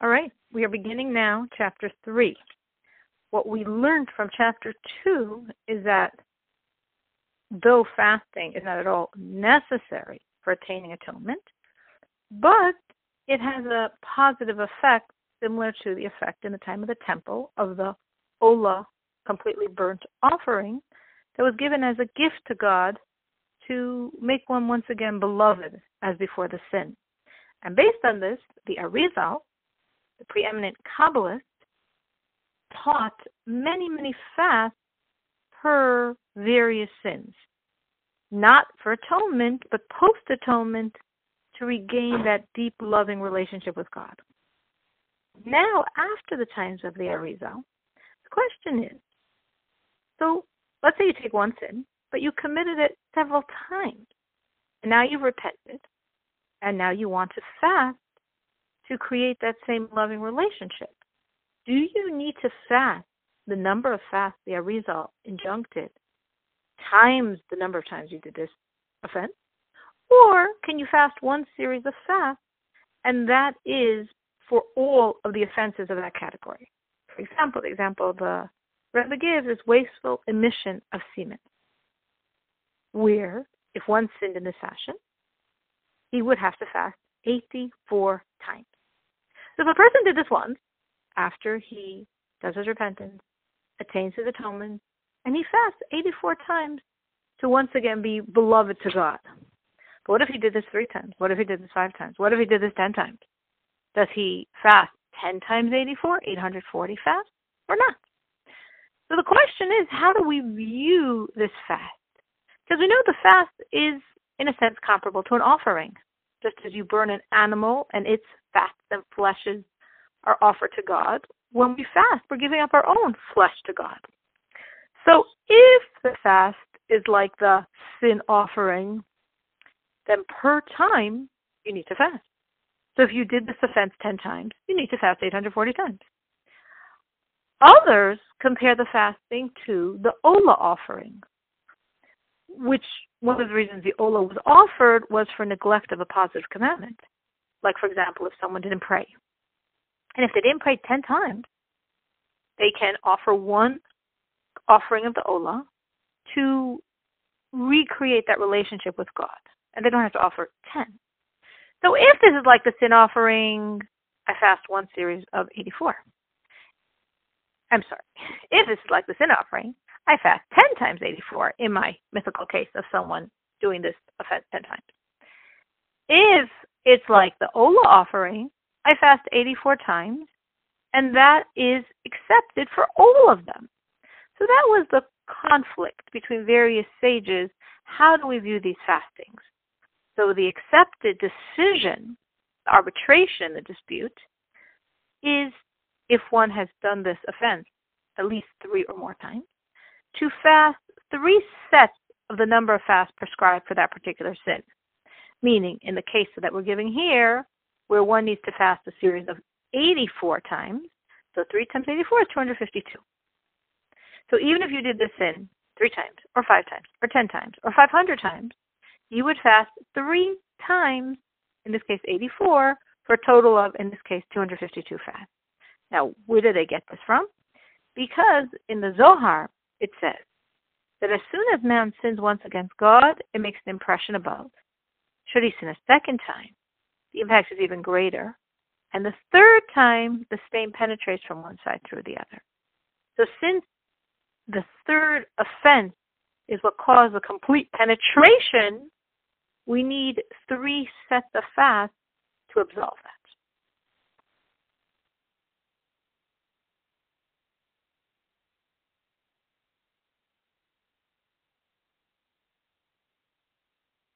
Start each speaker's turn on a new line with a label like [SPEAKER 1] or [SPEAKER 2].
[SPEAKER 1] All right, we are beginning now chapter 3. What we learned from chapter 2 is that though fasting is not at all necessary for attaining atonement, but it has a positive effect similar to the effect in the time of the temple of the Olah, completely burnt offering, that was given as a gift to God to make one once again beloved as before the sin. And based on this, the Arizal, the preeminent Kabbalist, taught many, many fasts per various sins. Not for atonement, but post atonement to regain that deep, loving relationship with God. Now, after the times of the Arizal, the question is so let's say you take one sin, but you committed it several times. And now you've repented, and now you want to fast to create that same loving relationship. Do you need to fast the number of fasts the Arizal injuncted times the number of times you did this offense? Or can you fast one series of fasts and that is for all of the offenses of that category? For example, the example the Rebbe gives is wasteful emission of semen, where if one sinned in this fashion, he would have to fast 84 times. So if a person did this once, after he does his repentance, attains his atonement, and he fasts 84 times to once again be beloved to God. But what if he did this three times? What if he did this five times? What if he did this 10 times? Does he fast 10 times 84, 840 fast, or not? So the question is, how do we view this fast? Because we know the fast is, in a sense, comparable to an offering. Just as you burn an animal and its fats and fleshes are offered to God, when we fast, we're giving up our own flesh to God. So if the fast is like the sin offering, then per time you need to fast. So if you did this offense 10 times, you need to fast 840 times. Others compare the fasting to the Olah offering, which one of the reasons the Olah was offered was for neglect of a positive commandment. Like, for example, if someone didn't pray. And if they didn't pray 10 times, they can offer one offering of the Olah to recreate that relationship with God. And they don't have to offer 10. So if this is like the sin offering, I fast one series of 84. I'm sorry. If this is like the sin offering, I fast 10 times 84 in my mythical case of someone doing this offense 10 times. If it's like the Olah offering, I fast 84 times, and that is accepted for all of them. So that was the conflict between various sages. How do we view these fastings? So the accepted decision, arbitration, the dispute, is if one has done this offense at least three or more times, to fast three sets of the number of fasts prescribed for that particular sin. Meaning, in the case that we're giving here, where one needs to fast a series of 84 times, so 3 times 84 is 252. So even if you did this sin three times, or five times, or 10 times, or 500 times, you would fast three times, in this case 84, for a total of, in this case, 252 fasts. Now, where do they get this from? Because in the Zohar, it says that as soon as man sins once against God, it makes an impression above. Should he sin a second time, the impact is even greater. And the third time, the stain penetrates from one side through the other. So since the third offense is what caused the complete penetration, we need three sets of fasts to absolve that.